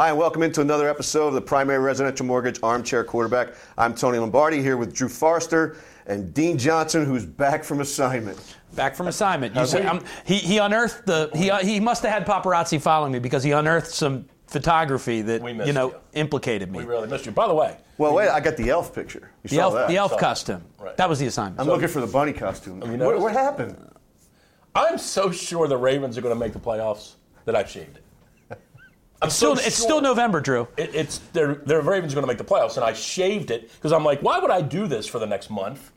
Hi, and welcome into another episode of the Primary Residential Mortgage Armchair Quarterback. I'm Tony Lombardi here with Drew Forrester and Dean Johnson, who's back from assignment. Back from assignment. You say, um, he, he unearthed the he he must have had paparazzi following me because he unearthed some photography that We you know you. implicated me. We really missed you. By the way, Well, wait, I got the elf picture. You the saw elf, that. the elf Saw costume. Right. That was the assignment. I'm looking for the bunny costume. you what, what happened? I'm so sure the Ravens are going to make the playoffs that I shaved it. I'm still, so it's sure still November, Drew. It, it's they're, they're Ravens are going to make the playoffs, and I shaved it because I'm like, why would I do this for the next month,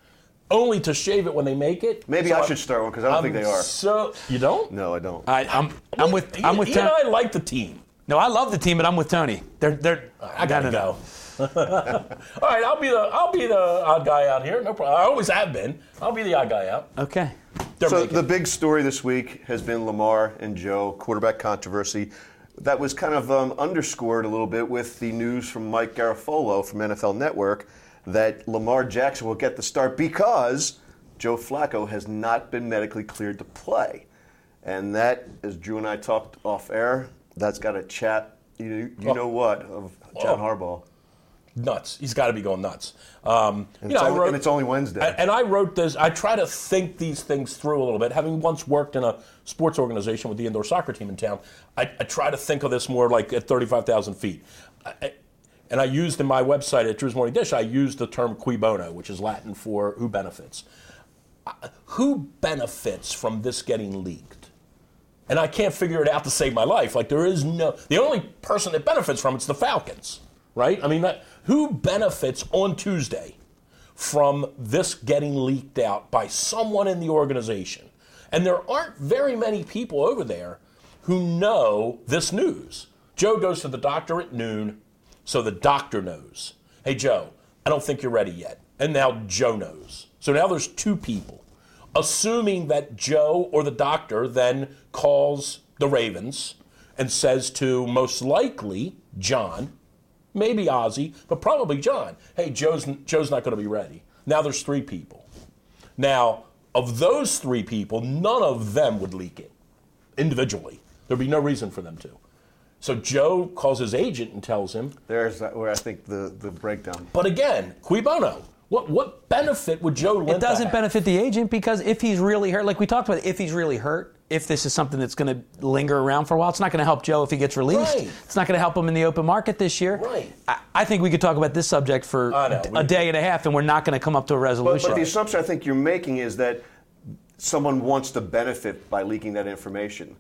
only to shave it when they make it? Maybe So I I'm- should start one because I don't I'm think they are. So you don't? No, I don't. I, I'm I'm with I'm with Ian and Tony. I like the team. No, I love the team, but I'm with Tony. They're they're. I gotta no, no, go. All right, I'll be the I'll be the odd guy out here. No problem. I always have been. I'll be the odd guy out. Okay. They're So making the big story this week has been Lamar and Joe quarterback controversy. That was kind of um, underscored a little bit with the news from Mike Garafolo from NFL Network that Lamar Jackson will get the start because Joe Flacco has not been medically cleared to play, and that, as Drew and I talked off air, that's got a chat. You, you know what of John Oh. Harbaugh. Nuts. He's got to be going nuts. Um, And you it's know, I only- wrote- and it's only Wednesday. And, and I wrote this. I try to think these things through a little bit. Having once worked in a sports organization with the indoor soccer team in town, I, I try to think of this more like at 35,000 feet. I, I- and I used in my website at Drew's Morning Dish, I used the term cui bono, which is Latin for who benefits. Who benefits from this getting leaked? and I can't figure it out to save my life. Like there is no the only person that benefits from it's the Falcons, right? I mean, that, who benefits on Tuesday from this getting leaked out by someone in the organization? And there aren't very many people over there who know this news. Joe goes to the doctor at noon, so the doctor knows. Hey, Joe, I don't think you're ready yet. And now Joe knows. So now there's two people assuming that Joe or the doctor then calls the Ravens and says to most likely John, maybe Ozzy, but probably John, hey, Joe's, Joe's not going to be ready. Now there's three people. Now, of those three people, none of them would leak it individually. There'd be no reason for them to. So Joe calls his agent and tells him, There's where I think the, the breakdown. but again, cui bono? What, what benefit would Joe Linta It doesn't have? benefit the agent because if he's really hurt, like we talked about, if he's really hurt, if this is something that's going to linger around for a while, it's not going to help Joe if he gets released. Right. It's not going to help him in the open market this year. Right. I, I think we could talk about this subject for know. a We- day and a half, and we're not going to come up to a But, resolution. but the assumption I think you're making is that someone wants to benefit by leaking that information.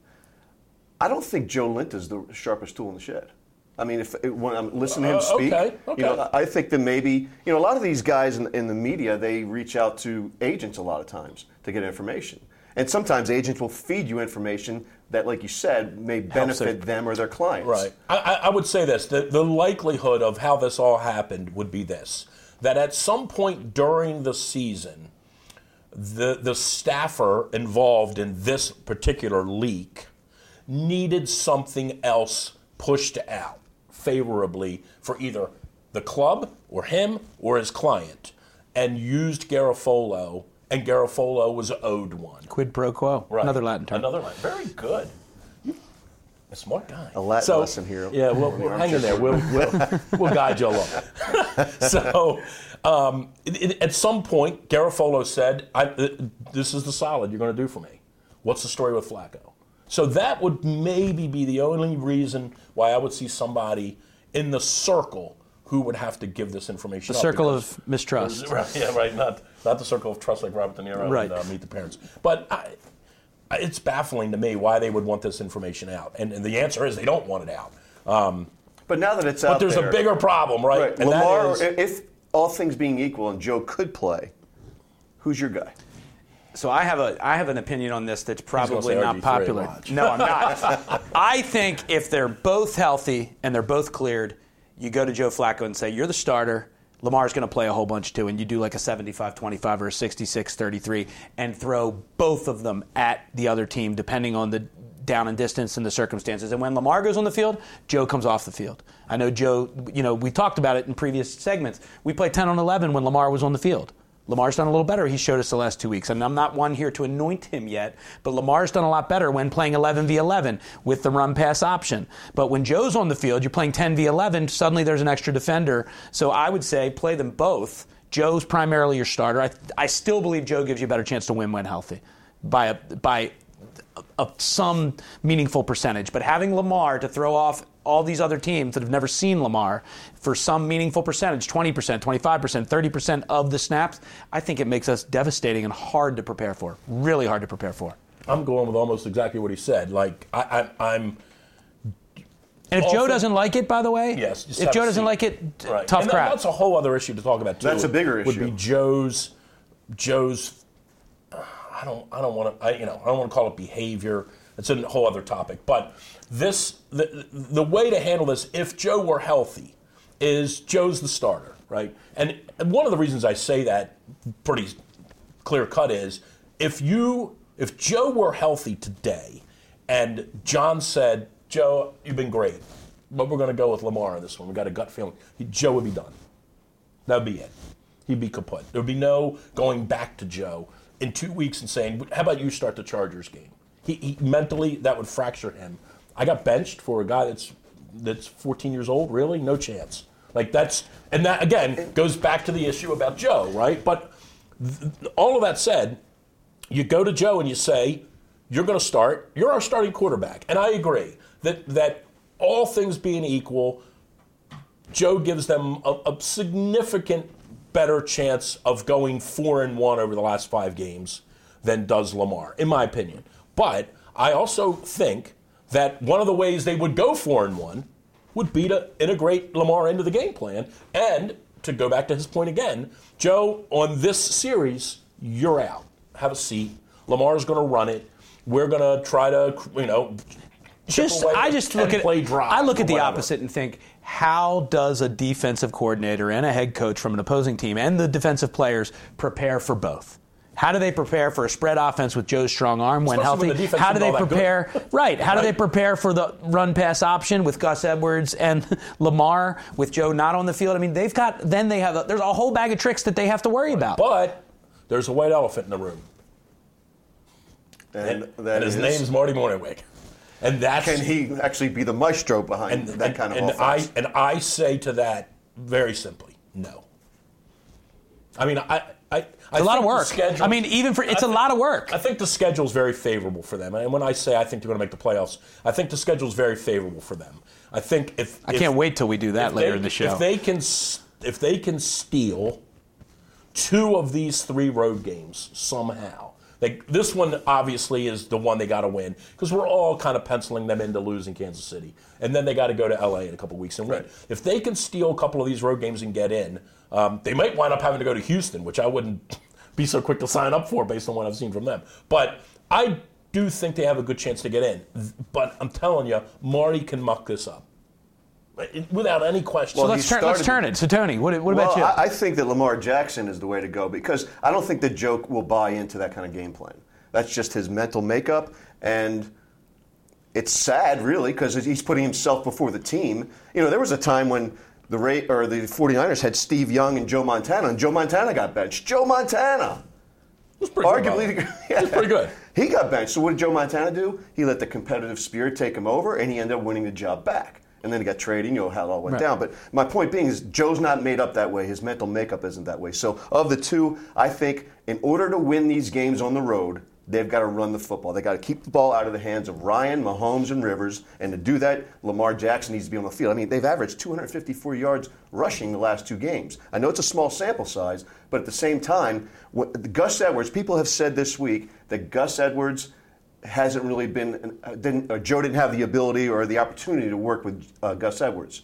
I don't think Joe Linta is the sharpest tool in the shed. I mean, if when I'm listening to him Uh, speak, okay, you know. I think that maybe you know a lot of these guys in, in the media they reach out to agents a lot of times to get information, and sometimes agents will feed you information that, like you said, may benefit them or their clients. Right. I, I I would say this: the, the likelihood of how this all happened would be this: that at some point during the season, the the staffer involved in this particular leak needed something else pushed out favorably for either the club or him or his client, and used Garafolo, and Garafolo was owed one. Quid pro quo. Right. Another Latin term. Another Latin. Very good. A smart guy. A Latin lesson here. Yeah, we'll, we'll hang in there. We'll, we'll, we'll guide you along. so, um, it- it- at some point, Garafolo said, I, uh, "This is the solid you're going to do for me." What's the story with Flacco? So that would maybe be the only reason why I would see somebody in the circle who would have to give this information. The up circle because- of mistrust. Right, yeah, right. Not not the circle of trust like Robert De Niro Right. and uh, Meet the Parents. But I, I- it's baffling to me why they would want this information out, and, and the answer is they don't want it out. Um, But now that it's out, but there's there, a bigger problem, right? Right. And Lamar, is- if all things being equal and Joe could play, who's your guy? So I have a I have an opinion on this that's probably not popular. No, I'm not. I think if they're both healthy and they're both cleared, you go to Joe Flacco and say you're the starter. Lamar's going to play a whole bunch too, and you do like a 75-25 or a 66-33, and throw both of them at the other team, depending on the down and distance and the circumstances. And when Lamar goes on the field, Joe comes off the field. I know Joe. You know, we talked about it in previous segments. We played 10 on 11 when Lamar was on the field. Lamar's done a little better. He showed us the last two weeks. And I'm not one here to anoint him yet, but Lamar's done a lot better when playing 11 v 11 with the run pass option. But when Joe's on the field, you're playing 10 v 11, suddenly there's an extra defender. So I would say play them both. Joe's primarily your starter. I, I still believe Joe gives you a better chance to win when healthy by, a, by a, some meaningful percentage. But having Lamar to throw off all these other teams that have never seen Lamar for some meaningful percentage 20%, 25%, 30% of the snaps I think it makes us devastating and hard to prepare for. Really hard to prepare for. I'm going with almost exactly what he said. Like, I, I, I'm. And if Joe doesn't like it, by the way, yes. If Joe doesn't like it, right. tough and crap. That's a whole other issue to talk about too. That's a bigger issue. Would be Joe's, Joe's. I don't. I don't want to. You know. I don't want to call it behavior. It's a whole other topic. But this, the, the way to handle this, if Joe were healthy, is Joe's the starter, right? And one of the reasons I say that pretty clear cut is if you, if Joe were healthy today, and John said, Joe, you've been great, but we're going to go with Lamar on this one. We got a gut feeling. Joe would be done. That would be it. He'd be kaput. There would be no going back to Joe in two weeks and saying, "How about you start the Chargers game?" He, he, mentally that would fracture him. I got benched for a guy that's that's 14 years old. Really, no chance. Like that's and that again goes back to the issue about Joe, right? But th- all of that said, you go to Joe and you say you're going to start. You're our starting quarterback, and I agree that that all things being equal, Joe gives them a, a significant better chance of going four and one over the last five games than does Lamar, in my opinion. But I also think that one of the ways they would go four and one would be to integrate Lamar into the game plan. And to go back to his point again, Joe, on this series, you're out. Have a seat. Lamar's going to run it. We're going to try to, you know, just I just look at I look at the opposite and think how does a defensive coordinator and a head coach from an opposing team and the defensive players prepare for both? How do they prepare for a spread offense with Joe's strong arm when Especially healthy? When how do they prepare? right. How right. do they prepare for the run pass option with Gus Edwards and Lamar with Joe not on the field? I mean, they've got then they have a, there's a whole bag of tricks that they have to worry about. But there's a white elephant in the room, and, and, and his is, name's Marty Mornhinweg. And that's can he actually be the maestro behind and, that kind of and offense? I and I say to that very simply, no. I mean, I I, it's a lot of work. I mean, even for it's think, a lot of work. I think the schedule is very favorable for them. And when I say I think they're going to make the playoffs, I think the schedule is very favorable for them. I think if I if, can't wait till we do that later they, in the show. If they can, if they can steal two of these three road games somehow. They, this one obviously is the one they got to win because we're all kind of penciling them into losing Kansas City, and then they got to go to LA in a couple weeks and win. If they can steal a couple of these road games and get in, um, they might wind up having to go to Houston, which I wouldn't be so quick to sign up for based on what I've seen from them. But I do think they have a good chance to get in. But I'm telling you, Marty can muck this up. Without any question. So let's, turn, let's turn it. So, Tony, what, what well, about you? I, I think that Lamar Jackson is the way to go because I don't think the joke will buy into that kind of game plan. That's just his mental makeup. And it's sad, really, because he's putting himself before the team. You know, there was a time when the Ray, or the 49ers had Steve Young and Joe Montana, and Joe Montana got benched. Joe Montana! was pretty Arguably, good. Yeah. was pretty good. He got benched. So what did Joe Montana do? He let the competitive spirit take him over, and he ended up winning the job back. And then he got traded. You know how it all went right. down. But my point being is, Joe's not made up that way. His mental makeup isn't that way. So of the two, I think in order to win these games on the road, they've got to run the football. They've got to keep the ball out of the hands of Ryan, Mahomes, and Rivers. And to do that, Lamar Jackson needs to be on the field. I mean, they've averaged 254 yards rushing the last two games. I know it's a small sample size, but at the same time, what, Gus Edwards, people have said this week that Gus Edwards hasn't really been, didn't, Joe didn't have the ability or the opportunity to work with uh, Gus Edwards.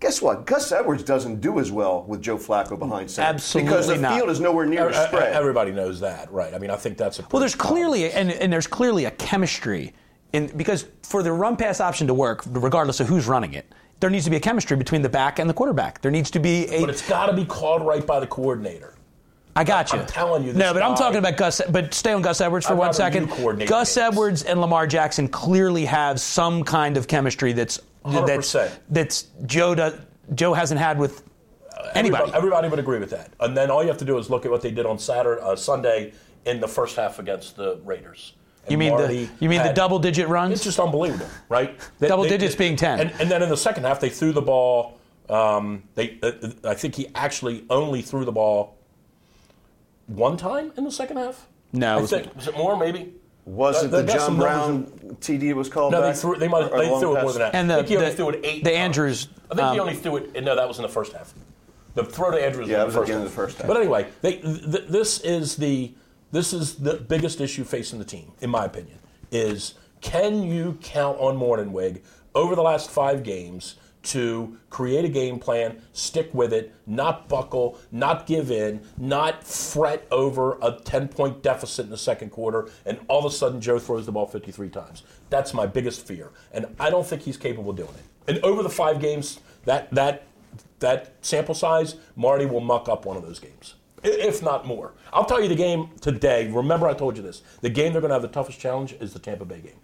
Guess what? Gus Edwards doesn't do as well with Joe Flacco behind center. Absolutely Because the not. field is nowhere near a spread. Everybody knows that, right? I mean, I think that's a well. There's clearly and, and there's clearly a chemistry in because for the run pass option to work, regardless of who's running it, there needs to be a chemistry between the back and the quarterback. There needs to be a. But it's got to be called right by the coordinator. I got you. I'm telling you. no, but guy, I'm talking about Gus. But stay on Gus Edwards for I'd one second. Gus. Edwards and Lamar Jackson clearly have some kind of chemistry that's that's 100%. that's Joe does, Joe hasn't had with Anybody. Everybody, everybody would agree with that. And then all you have to do is look at what they did on Saturday, uh, Sunday in the first half against the Raiders. And You mean Marty the you mean the double digit runs? It's just unbelievable, right? They- Double they- digits being 10. And, and then in the second half, they threw the ball. Um, they, uh, I think he actually only threw the ball one time in the second half. No, it I was- think was it more maybe. Was it the they John Brown TD it was called? No, they threw. They might. Or They long threw it pass? more than that. And I the- think he only the- threw it eight. the times. Andrews, I think he um, only threw it. No, that was in the first half. The throw to Andrews. Yeah, was it in was the at first end the first half. But anyway, they, th- this is the this is the biggest issue facing the team, in my opinion. Is can you count on Mornhinweg over the last five games to create a game plan, stick with it, not buckle, not give in, not fret over a 10 point deficit in the second quarter, and all of a sudden Joe throws the ball 53 times. That's my biggest fear. And I don't think he's capable of doing it. And over the five games, that, that, that sample size, Marty will muck up one of those games, if not more. I'll tell you the game today. Remember, I told you this. The game they're going to have the toughest challenge is the Tampa Bay game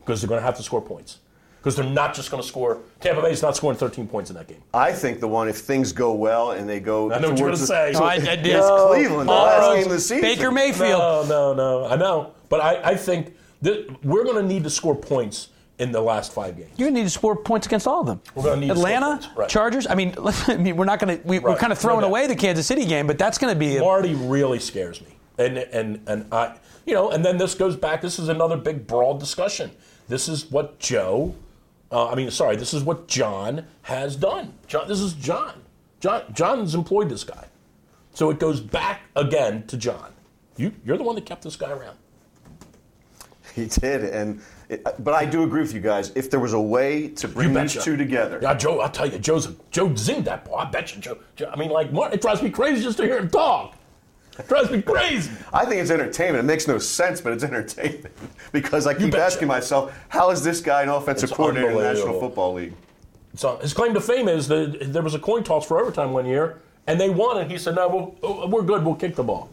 because they're going to have to score points. Because they're not just going to score. Tampa Bay's not scoring 13 points in that game. I think the one if things go well and they go. I know what you're gonna the- say. I- I did. It's Cleveland, the All last roads- game of the season. Baker Mayfield. No, no, no. I know, but I, I think that we're going to need to score points in the last five games. You're going to need to score points against all of them. We're gonna need Atlanta, points, right. Chargers. I mean, I mean, we're not going to. We, We're Right, kind of no throwing away the Kansas City game, but that's going to be. A, Marty really scares me, and and and I, you know, and then this goes back. This is another big broad discussion. This is what Joe, uh, I mean, sorry, this is what John has done. John, this is John. John, John's employed this guy, so it goes back again to John. You, you're the one that kept this guy around. He did, and it, but I do agree with you guys. If there was a way to bring You these two together, Yeah, Joe, I'll tell you, Joe's a, Joe zinged that ball. I bet you, Joe, Joe. I mean, like, it drives me crazy just to hear him talk. It drives me crazy. I think it's entertainment. It makes no sense, but it's entertainment because I keep asking myself, how is this guy an offensive It's coordinator in the National. Football League? So his claim to fame is that there was a coin toss for overtime one year, and they won, and he said, "No, we'll, we're good. We'll kick the ball."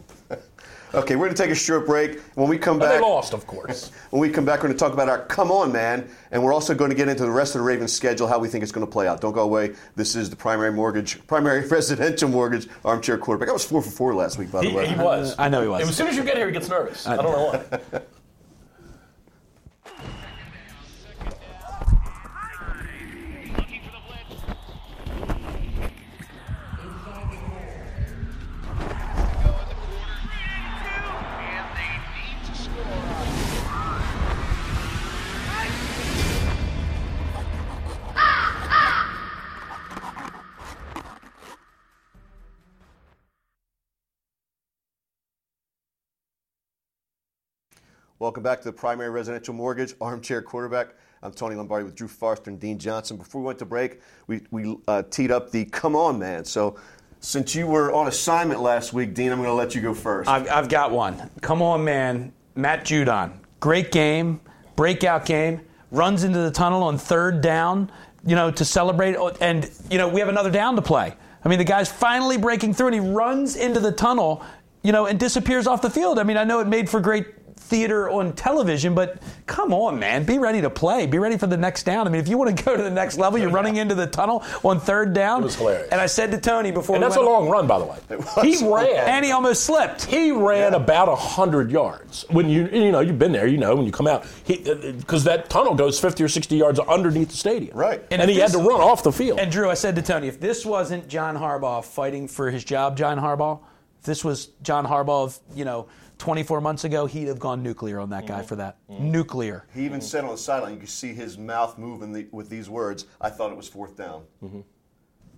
Okay, we're going to take a short break. When we come And they back, lost, of course. when we come back, we're going to talk about our come on man, and we're also going to get into the rest of the Ravens schedule, how we think it's going to play out. Don't go away. This is the primary mortgage, primary residential mortgage armchair quarterback. I was four for four last week, by the He, way. he was. I know he was. And as soon as you get here, he gets nervous. I, don't know why. Welcome back to the primary residential mortgage armchair quarterback. I'm Tony Lombardi with Drew Forrester and Dean Johnson. Before we went to break, we, we uh, teed up the come on man. So since you were on assignment last week, Dean, I'm going to let you go first. I've, I've got one. Come on, man. Matt Judon. Great game, breakout game. Runs into the tunnel on third down, you know, to celebrate. And, you know, we have another down to play. I mean, the guy's finally breaking through and he runs into the tunnel, you know, and disappears off the field. I mean, I know it made for great theater on television, but come on, man. Be ready to play. Be ready for the next down. I mean, if you want to go to the next level, you're running into the tunnel on third down. It was hilarious. And I said to Tony before And we that's a long run, by the way. He ran. And he almost slipped. he ran about hundred yards. When you you know you've been there, you know when you come out, because uh, that tunnel goes fifty or sixty yards underneath the stadium. Right. And, And he if had to run off the field. And Drew, I said to Tony, if this wasn't John Harbaugh fighting for his job, John Harbaugh, if this was John Harbaugh of, you know, 24 months ago, he'd have gone nuclear on that guy mm-hmm. for that. Mm-hmm. Nuclear. he even said on the sideline, you could see his mouth moving the, with these words. I thought it was fourth down, mm-hmm.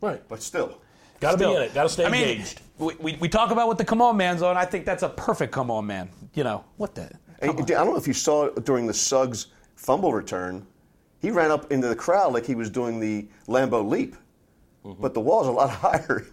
right. but still. Got to be in it. Got to stay I mean, engaged. we, we, we talk about what the come on man's on. I think that's a perfect come on man. You know, what the? Hey, I don't know if you saw during the Suggs fumble return, he ran up into the crowd like he was doing the Lambeau leap. But the wall's a lot higher.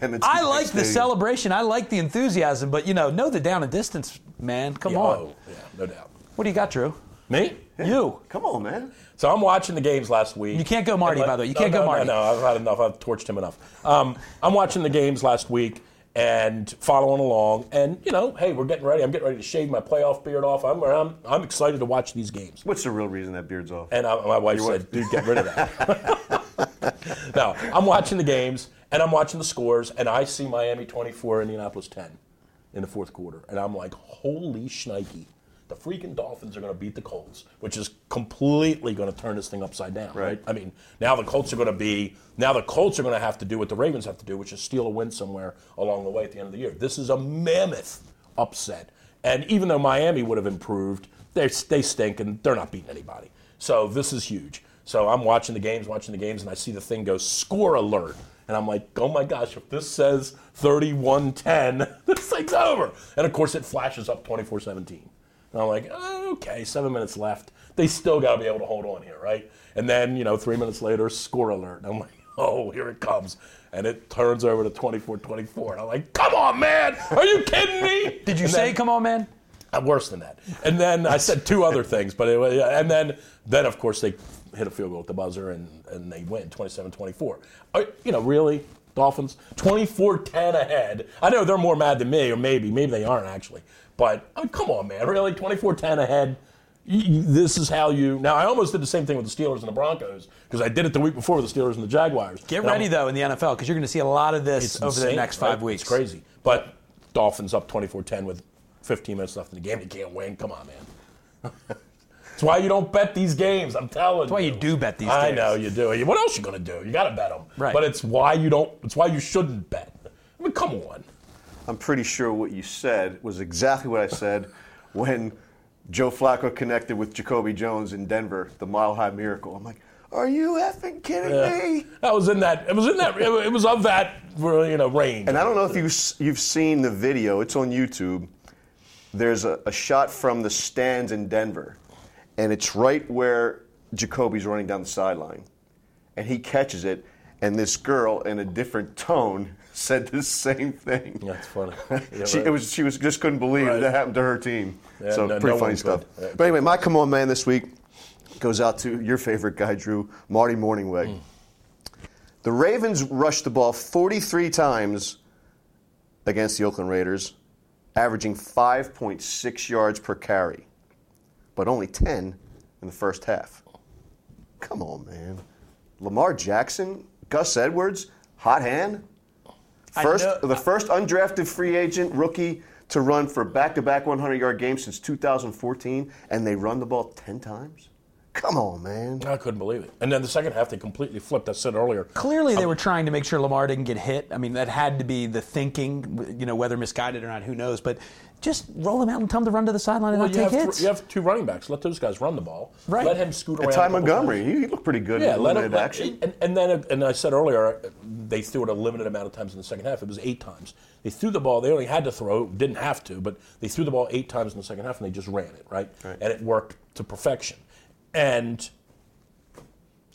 in the I TD like the celebration. I like the enthusiasm, but, you know, know the down and distance, man. Come Yeah, on. oh, yeah, no doubt. What do you got, Drew? Me? You. Come on, man. So I'm watching the games last week. You can't go Marty, And by the way. You no, can't no, go no, Marty. No, I've had enough. I've torched him enough. Um, I'm watching the games last week and following along. And you know, hey, we're getting ready. I'm getting ready to shave my playoff beard off. I'm I'm, I'm excited to watch these games. What's the real reason that beard's off? And I, my wife Your said, wife. "Dude, get rid of that." no, I'm watching the games, And I'm watching the scores, and I see Miami 24, Indianapolis 10 in the fourth quarter. And I'm like, holy shnikey. The freaking Dolphins are going to beat the Colts, which is completely going to turn this thing upside down, right? Right. I mean, now the Colts are going to be, now the Colts are going to have to do what the Ravens have to do, which is steal a win somewhere along the way at the end of the year. This is a mammoth upset. And even though Miami would have improved, they they stink and they're not beating anybody. So this is huge. So I'm watching the games, watching the games, and I see the thing go score alert. And I'm like, oh my gosh, if this says 31 10, this thing's over. And of course, it flashes up 24 17. And I'm like, oh, okay, seven minutes left. They still got to be able to hold on here, right? And then, you know, three minutes later, score alert. And I'm like, oh, here it comes. And it turns over to 24 24. And I'm like, come on, man. Are you kidding me? Did you And say, then- come on, man? uh, worse than that. And then I said two other things, but it, and then then of course they hit a field goal at the buzzer and, and they win 27-24. Uh, You know, really Dolphins 24-10 ahead. I know they're more mad than me or maybe maybe they aren't actually. But I mean, come on, man. Really 24-10 ahead. This is how you. Now I almost did the same thing with the Steelers and the Broncos because I did it the week before with the Steelers and the Jaguars. Get And I'm- ready, though, in the NFL, because you're going to see a lot of this over the insane, next right? five weeks. It's crazy. But Dolphins up 24-10 with 15 minutes left in the game. They can't win. Come on, man. That's why you don't bet these games. I'm telling That's why you do bet these games. I games. know you do. What else you gonna do? You got to bet them. Right. But it's why you don't. It's why you shouldn't bet. I mean, come on. I'm pretty sure what you said was exactly what I said when Joe Flacco connected with Jacoby Jones in Denver, the Mile High Miracle. I'm like, are you effing kidding me? That was in that. It was in that. It was of that. You know, range. And I don't know if you, you've seen the video, it's on YouTube. There's a, a shot from the stands in Denver, and it's right where Jacoby's running down the sideline. And he catches it, and this girl, in a different tone, said the same thing. That's funny. Yeah, she, right. it was, she was just couldn't believe Right. that happened to her team. Yeah, so no- pretty no funny stuff. Yeah. But anyway, my come on man this week goes out to your favorite guy, Drew, Marty Mornhinweg. Mm. The Ravens rushed the ball 43 times against the Oakland Raiders, averaging 5.6 yards per carry, but only 10 in the first half. Come on, man. Lamar Jackson, Gus Edwards, hot hand. First, know- the first undrafted free agent rookie to run for back-to-back 100-yard games since 2014, and they run the ball 10 times. Come on, man. I couldn't believe it. And then the second half, they completely flipped. I said earlier. Clearly, they were trying to make sure Lamar didn't get hit. I mean, that had to be the thinking. You know, whether misguided or not, who knows? But just roll him out and tell him to run to the sideline and Well, not you take have, hits. you have two running backs. Let those guys run the ball. Right. Let him scoot around. And Ty Montgomery, times. he looked pretty good Yeah, in let limited him. let- action. And, and then, and I said earlier, uh, they threw it a limited amount of times in the second half. It was eight times. They threw the ball. They only had to throw, didn't have to, but they threw the ball eight times in the second half, and they just ran it right, Right. and it worked to perfection. And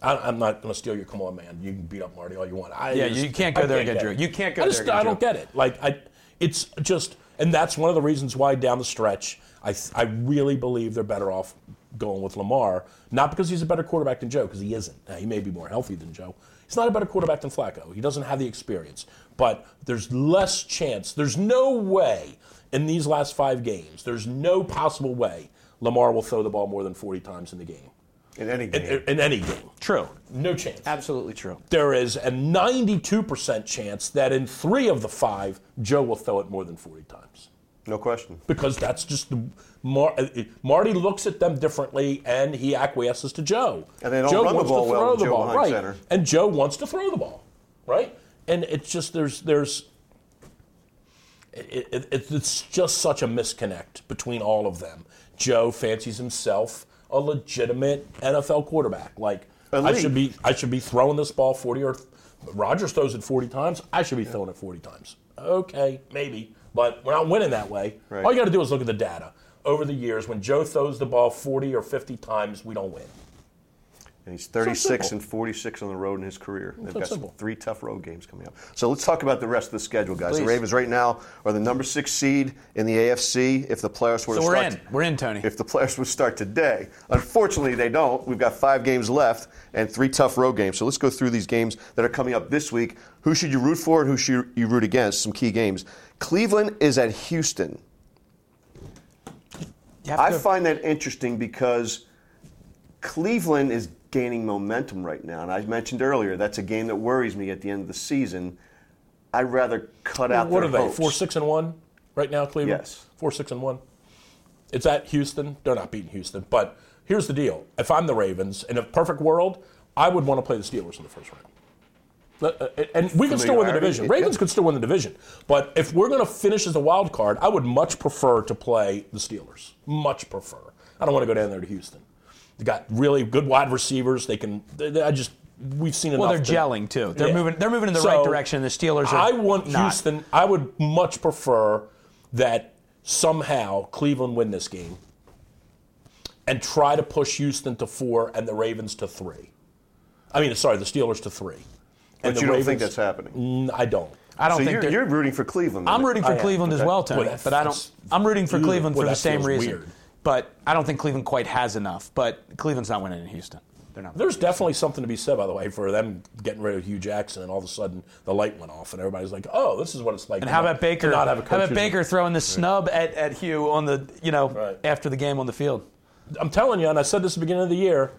I, I'm not going to steal your come on, man. You can beat up Marty all you want. I Yeah, just- you can't go I there again, get Drew. You can't go I there just, again, I don't Drew. get it. Like I, it's just, and that's one of the reasons why down the stretch, I, I really believe they're better off going with Lamar. Not because he's a better quarterback than Joe, because he isn't. Now, he may be more healthy than Joe. He's not a better quarterback than Flacco. He doesn't have the experience. But there's less chance. There's no way in these last five games. There's no possible way Lamar will throw the ball more than 40 times in the game. In any game. in any game. True. No chance Absolutely true. there is a 92% chance that in three of the five, Joe will throw it more than 40 times. no question. Because that's just the. Mar- uh, Marty looks at them differently and he acquiesces to Joe. And they don't Joe run the wants ball to throw with the Joe ball, right? center. And Joe wants to throw the ball, right? And it's just there's there's it, it, it- it's just such a misconnect between all of them. Joe fancies himself a legitimate NFL quarterback. Like I should be I should be throwing this ball 40 or Rodgers throws it 40 times. I should be throwing it 40 times. Okay, maybe, but we're not winning that way. Right. All you got to do is look at the data. Over the years, when Joe throws the ball 40 or 50 times, we don't win. And he's 36 simple. and 46 on the road in his career. They've so got some three tough road games coming up. So let's talk about the rest of the schedule, guys. The Ravens right now are the number six seed in the AFC. If the playoffs were So to we're start, in. We're in, Tony. if the players would start today. Unfortunately, they don't. We've got five games left and three tough road games. So let's go through these games that are coming up this week. Who should you root for and who should you root against? Some key games. Cleveland is at Houston. I find that interesting because Cleveland is gaining momentum right now. And I mentioned earlier that's a game that worries me at the end of the season. I'd rather cut out what are they? Four, six, and one right now, Cleveland. Yes. Four, six, and one. It's at Houston. They're not beating Houston, but here's the deal: if I'm the Ravens, in a perfect world, I would want to play the Steelers in the first round. Uh, uh, And we could still win the division. Ravens could still win the division. But if we're going to finish as a wild card, I would much prefer to play the Steelers. Much prefer. I don't want to go down there to Houston. They got really good wide receivers. They can. They, they- I just we've seen enough. Well, they're to- gelling too. They're Yeah. moving. They're moving in the So, right direction. The Steelers are. I want not. Houston. I would much prefer that somehow Cleveland win this game and try to push Houston to four and the Ravens to three. I mean, sorry, the Steelers to three. And But the you don't Ravens- think that's happening. I don't. I don't so think you're, you're rooting for Cleveland. I'm rooting for I am. Cleveland as well, Tony. Boy, but I don't. I'm rooting for Cleveland boy, for the same reason. weird. But I don't think Cleveland quite has enough. But Cleveland's not winning in Houston. They're not. There's definitely something to be said, by the way, for them getting rid of Hue Jackson, and all of a sudden the light went off, and everybody's like, "Oh, this is what it's like." And how not- about Baker? Not have a how about Baker throwing the snub at, at Hue on the you know Right. after the game on the field? I'm telling you, and I said this at the beginning of the year.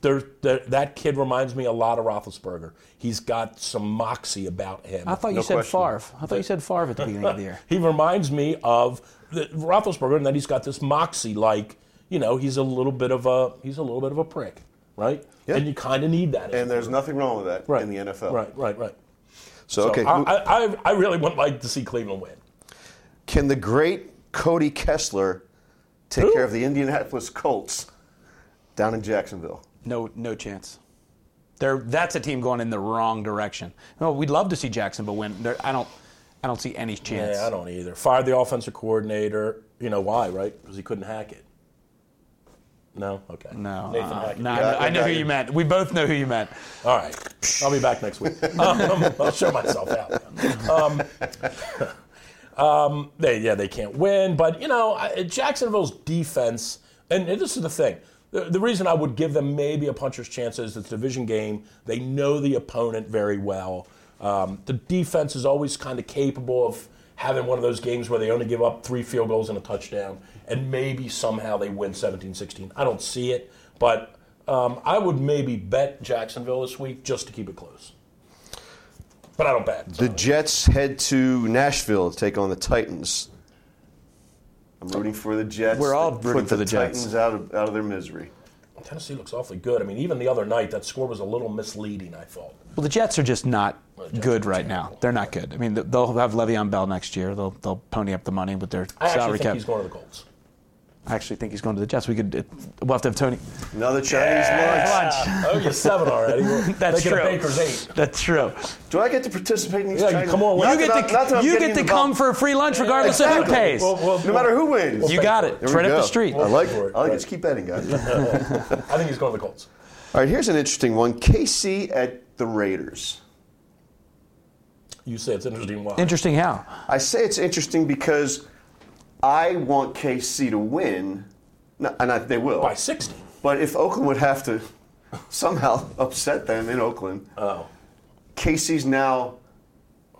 There, there, that kid reminds me a lot of Roethlisberger. He's got some moxie about him. I thought you No said question. Favre. I thought you said Favre at the beginning of the year. He reminds me of the, Roethlisberger, and that he's got this moxie, like you know, he's a little bit of a he's a little bit of a prick, right? Yeah. And you kind of need that. And there's nothing wrong with that right. in the NFL. Right, right, right. So, So okay, I, I, I- I really would like to see Cleveland win. can the great Cody Kessler take Who? care of the Indianapolis Colts down in Jacksonville? No, no chance. They're, that's a team going in the wrong direction. No, we'd love to see Jacksonville win. They're- I don't. I don't see any chance. Yeah, I don't either. Fired the offensive coordinator. You know why, right? Because he couldn't hack it. No, okay. No, Nathan uh, Hackett. no, Yeah, I know who you you. meant. We both know who you meant. All right, I'll be back next week. Um, I'll show myself out. Um, um, they, yeah, they can't win, but you know, Jacksonville's defense, and this is the thing. The, the reason I would give them maybe a puncher's chance is it's a division game. They know the opponent very well. Um, the defense is always kind of capable of having one of those games where they only give up three field goals and a touchdown, and maybe somehow they win 17 16. I don't see it, but um, I would maybe bet Jacksonville this week just to keep it close. But I don't bet. The Jets head to Nashville to take on the Titans. I'm rooting for the Jets. We're all rooting for the, the Jets. Titans out of out of their misery. Tennessee looks awfully good. I mean, even the other night, that score was a little misleading, I thought. Well, the Jets are just not Jets good are right now. They're not good. I mean, they'll have Le'Veon Bell next year. They'll they'll pony up the money with their I actually salary think cap. he's going to the Colts. I actually think he's going to the Jets. We could. It, we'll have to have Tony. Another Chinese lunch. Oh, you're seven already. We're That's making true. a Baker's eight. That's true. Do I get to participate in these? Yeah, Chinese- come on, you You get I'm- to you get to come for a free lunch regardless of who pays. Well, well, No matter who wins. you got it. There right up the street. I like. it. I like. Right. Let's keep betting, guys. I think he's going to the Colts. All right, here's an interesting one. KC at the Raiders. You say it's interesting. Why? Interesting how? I say it's interesting because I want KC to win, and I, they will. By 60. But if Oakland would have to somehow upset them in Oakland, Oh. KC's now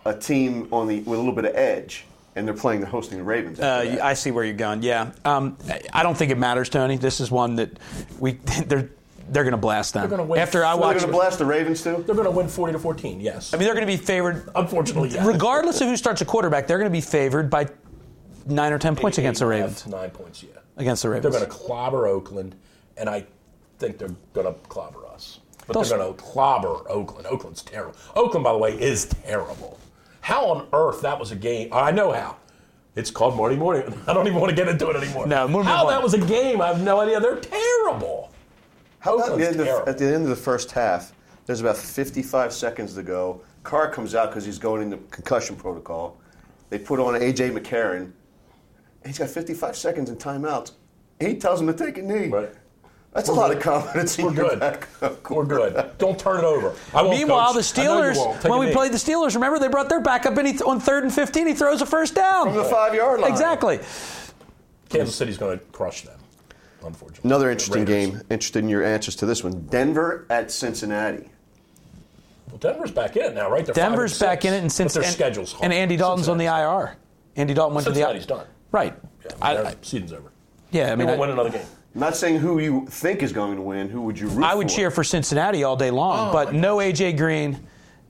a team on the with a little bit of edge, and they're playing. They're hosting the Ravens. Uh. I see where you're going. Yeah, um, I don't think it matters, Tony. This is one that we they're they're going to blast them. They're gonna win. After I So they're watch, going to blast the Ravens too. They're going to win 40 to 14, yes. I mean, they're going to be favored. Unfortunately, yes. Regardless of who starts a quarterback, they're going to be favored by nine or ten points Eight against the and a Ravens. Nine points, yeah. Against the Ravens. They're Ravens. going to clobber Oakland, and I think they're going to clobber us. But Those- they're going to clobber Oakland. Oakland's terrible. Oakland, by the way, is terrible. How on earth that was a game? I know how. It's called Morty Morning. I don't even want to get into it anymore. No, we'll move how on. that was a game, I have no idea. They're terrible. How about at the, end of, terrible. at the end of the first half? There's about 55 seconds to go. Carr comes out because he's going into concussion protocol. They put on AJ McCarron. And he's got 55 seconds in timeouts. He tells him to take a knee. Right. That's a lot of confidence in We're your good. backup. We're good. Don't turn it over. I won't, Meanwhile, coach. the I know you Steelers, when we knee. played the Steelers, remember they brought their backup in he, on third and fifteen. He throws a first down From the five-yard line. Exactly. Kansas City's going to crush them, unfortunately. Another interesting game. Interested in your answers to this one. Denver at Cincinnati. Well, Denver's back in it now, right? They're five Denver's and back in it, and since but their and, schedule's hard. and Andy Dalton's on the IR. Andy Dalton went Cincinnati's to the done. Right. Yeah, I- their I- season's over. yeah, I They mean, won't I- win another game. I'm not saying who you think is going to win. Who would you root I would for? cheer for Cincinnati all day long, oh, but no AJ Green,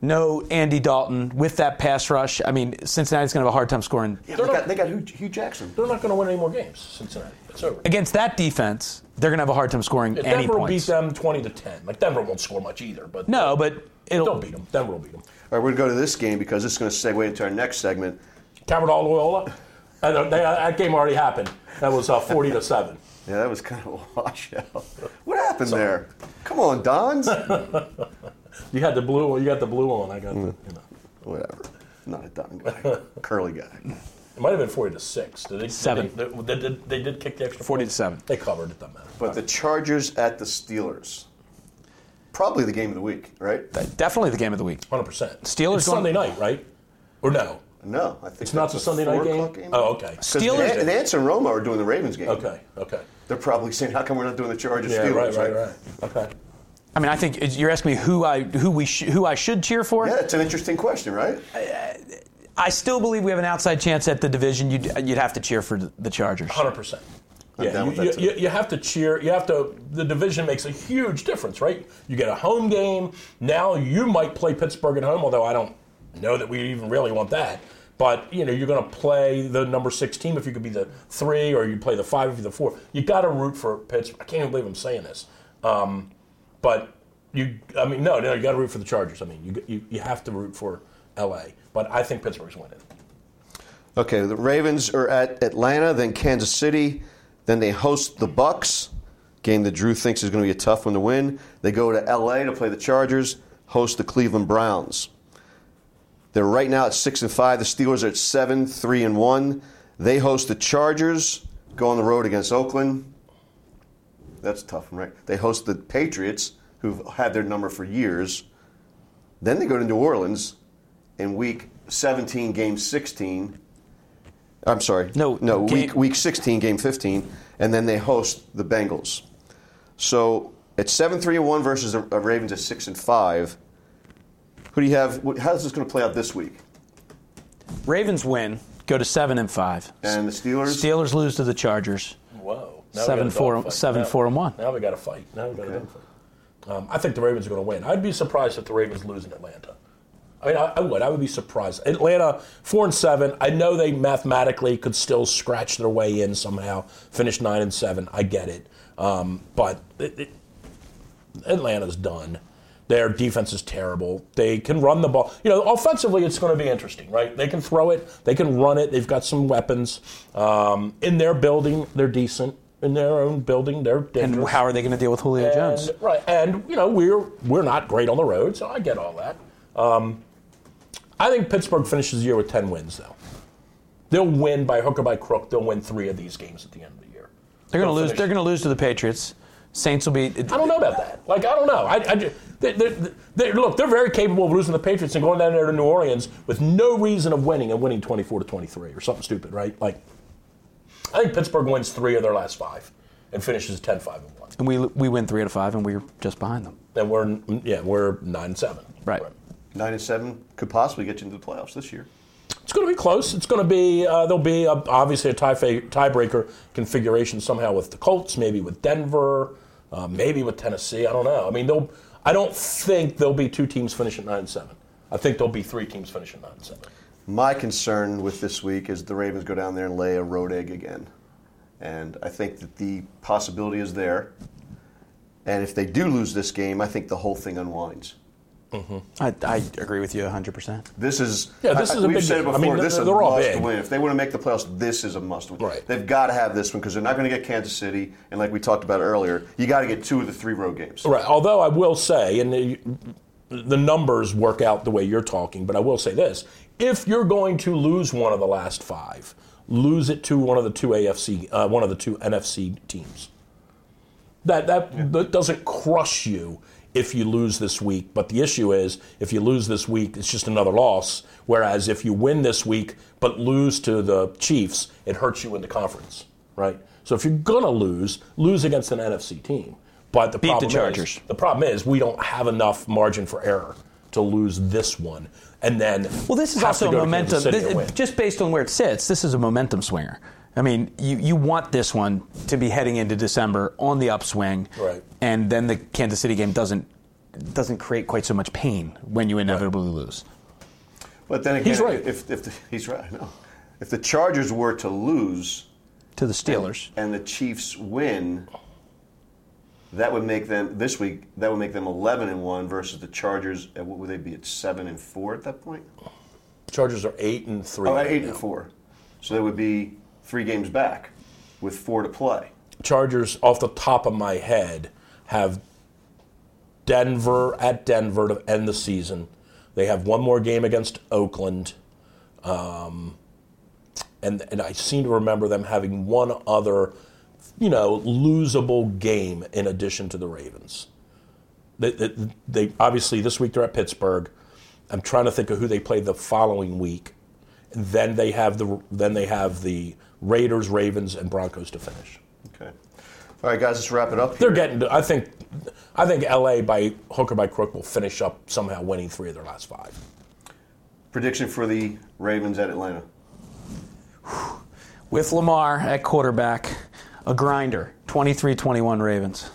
no Andy Dalton with that pass rush. I mean, Cincinnati's going to have a hard time scoring Yeah, they got, they got Hue, Hue Jackson. They're not going to win any more games, Cincinnati. It's over. against that defense. They're going to have a hard time scoring Yeah, any Denver will beat them 20 to 10. Like, Denver won't score much either, but No, but it'll don't beat them. Denver will beat them. All right, we're going to go to this game because this is going to segue into our next segment. Cabral Loyola, and uh, that game already happened. That was uh, 40 to 7. Yeah, that was kind of a washout. What happened there? Come on, Dons. You had the blue one. You got the blue one. I got the, you know. Whatever. Not a Don guy. Curly guy. It might have been 40 to 6. Did they, Seven. They, they, they, did, they did kick the extra 40 to 7. They covered it. Doesn't matter. But the Chargers at the Steelers. Probably the game of the week, right? Definitely the game of the week. 100%. Steelers It's going- Sunday night, right? Or no? No, I think It's not the a Sunday night game? o'clock game. Oh, okay. 'Cause Steelers- Nan- Nantz and Romo are doing the Ravens game. Okay, okay. They're probably saying, "How come we're not doing the Chargers Yeah, Steelers?" right, right, right. Okay. I mean, I think you're asking me who I who we sh- who I should cheer for. Yeah, it's an interesting question, right? I still believe we have an outside chance at the division. You'd, you'd have to cheer for the Chargers. Hundred percent. Yeah, you, with that, you, too. you, you have to cheer. You have to. The division makes a huge difference, right? You get a home game. Now you might play Pittsburgh at home, although I don't know that we even really want that. But you know, you're going to play the number six team if you could be the three, or you play the five if you're the four. You got to root for Pittsburgh. I can't even believe I'm saying this, um, but you. I mean, no, no, you got to root for the Chargers. I mean, you, you you have to root for L.A. But I think Pittsburgh's winning. Okay, the Ravens are at Atlanta, then Kansas City, then they host the Bucks. Game that Drew thinks is going to be a tough one to win. They go to LA to play the Chargers, host the Cleveland Browns. They're right now at six and five. The Steelers are at seven, three and one. They host the Chargers, go on the road against Oakland. That's tough right? They host the Patriots, who've had their number for years. Then they go to New Orleans in week 17, game 16. I'm sorry. No, no, game- week week 16, game 15, and then they host the Bengals. So it's seven three and one versus the Ravens at six and five. Who do you have? How's this going to play out this week? Ravens win, go to seven and five. And the Steelers. Steelers lose to the Chargers. Whoa. Now we Seven, four- Now- four, and one. Now we got to fight. Now we got a dogfight. Um, I think the Ravens are going to win. I'd be surprised if the Ravens lose in Atlanta. I mean, I, I would. I would be surprised. Atlanta four and seven. I know they mathematically could still scratch their way in somehow, finish nine and seven. I get it, um, but it, it, Atlanta's done. Their defense is terrible. They can run the ball. You know, offensively, it's going to be interesting, right? They can throw it. They can run it. They've got some weapons. Um, in their building, they're decent. In their own building, they're dangerous. And how are they going to deal with Julio Jones? Right, and you know we're we're not great on the road, so I get all that. Um, I think Pittsburgh finishes the year with ten wins, though. They'll win by hook or by crook. They'll win three of these games at the end of the year. They're going to lose. They're going to lose to the Patriots. Saints will be. I don't know about that. Like I don't know. I, I ju- they, they, they, look, they're very capable of losing the Patriots and going down there to New Orleans with no reason of winning and winning twenty four to twenty three or something stupid, right? Like I think Pittsburgh wins three of their last five and finishes 10-5 and one. And we we win three out of five, and we're just behind them. And we're yeah we're nine and seven. Right. Nine and seven could possibly get you into the playoffs this year. It's going to be close. It's going to be uh, there'll be a, obviously a tie fa- tiebreaker configuration somehow with the Colts, maybe with Denver, uh, maybe with Tennessee. I don't know. I mean, they'll. I don't think there'll be two teams finishing nine and seven. I think there'll be three teams finishing nine and seven. My concern with this week is the Ravens go down there and lay a road egg again. And I think that the possibility is there. And if they do lose this game, I think the whole thing unwinds. I, I agree with you 100. percent This is Yeah, this is a we've big said it before. I mean, this is a they're all must big. win. If they want to make the playoffs, this is a must win. Right. They've got to have this one because they're not going to get Kansas City, and like we talked about earlier, you got to get two of the three road games. Right. Although I will say, and the, the numbers work out the way you're talking, but I will say this: if you're going to lose one of the last five, lose it to one of the two AFC, uh, one of the two NFC teams. That that, that doesn't crush you if you lose this week. But the issue is, if you lose this week, it's just another loss. Whereas if you win this week but lose to the Chiefs, it hurts you in the conference, right? So if you're gonna lose, lose against an NFC team. But the Beat the problem Chargers. Is, the problem is we don't have enough margin for error to lose this one, and then Well, this is also a go to Kansas momentum. This- just based on where it sits, this is a momentum swinger. I mean, you, you want this one to be heading into December on the upswing, Right. And then the Kansas City game doesn't doesn't create quite so much pain when you inevitably lose. But then again, He's right. If, if the, he's right, I know. If the Chargers were to lose To the Steelers, and the Chiefs win, that would make them this week. That would make them 11 and one versus the Chargers. At what would they be at seven and four at that point? Chargers are eight and three. Oh, right eight now. and four. So they would be three games back with four to play. Chargers, off the top of my head, have Denver at Denver to end the season. They have one more game against Oakland. Um, and, and I seem to remember them having one other, you know, losable game in addition to the Ravens. They, they, they obviously this week they're at Pittsburgh. I'm trying to think of who they play the following week. And then they have the then they have the Raiders, Ravens, and Broncos to finish. Okay. All right, guys, let's wrap it up. They're getting. To, I think. I think LA by hook or by crook will finish up somehow winning three of their last five. prediction for the Ravens at Atlanta. with Lamar at quarterback, a grinder, 23-21 Ravens.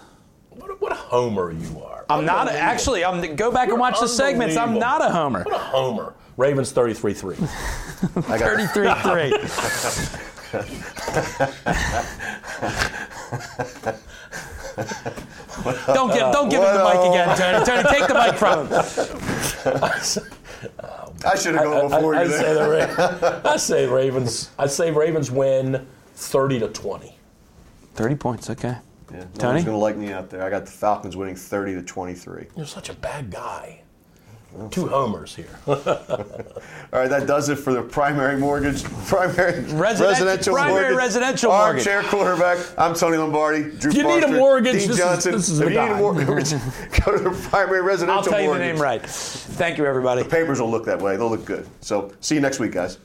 What a, what a homer you are! I'm not a, actually. I'm go back and watch the segments. I'm not a homer. What a homer! Ravens 33-3. 33-3. don't give don't give him the mic again, Tony. Tony, take the mic from him. I should have gone before I, you. I say the Ra- I say Ravens. I say Ravens win 30 to 20. 30 points, okay. Yeah, no Tony? one's going to like me out there. I got the Falcons winning 30 to 23. You're such a bad guy. Two homers here. All right, that does it for the primary mortgage, primary residential primary mortgage, residential mortgage. armchair quarterback. I'm Tony Lombardi. Drew If you need a mortgage, Dean this is- Johnson. this is if you need a mortgage, go to the primary residential I'll tell you the name right. Thank you, everybody. The papers will look that way. They'll look good. So, see you next week, guys.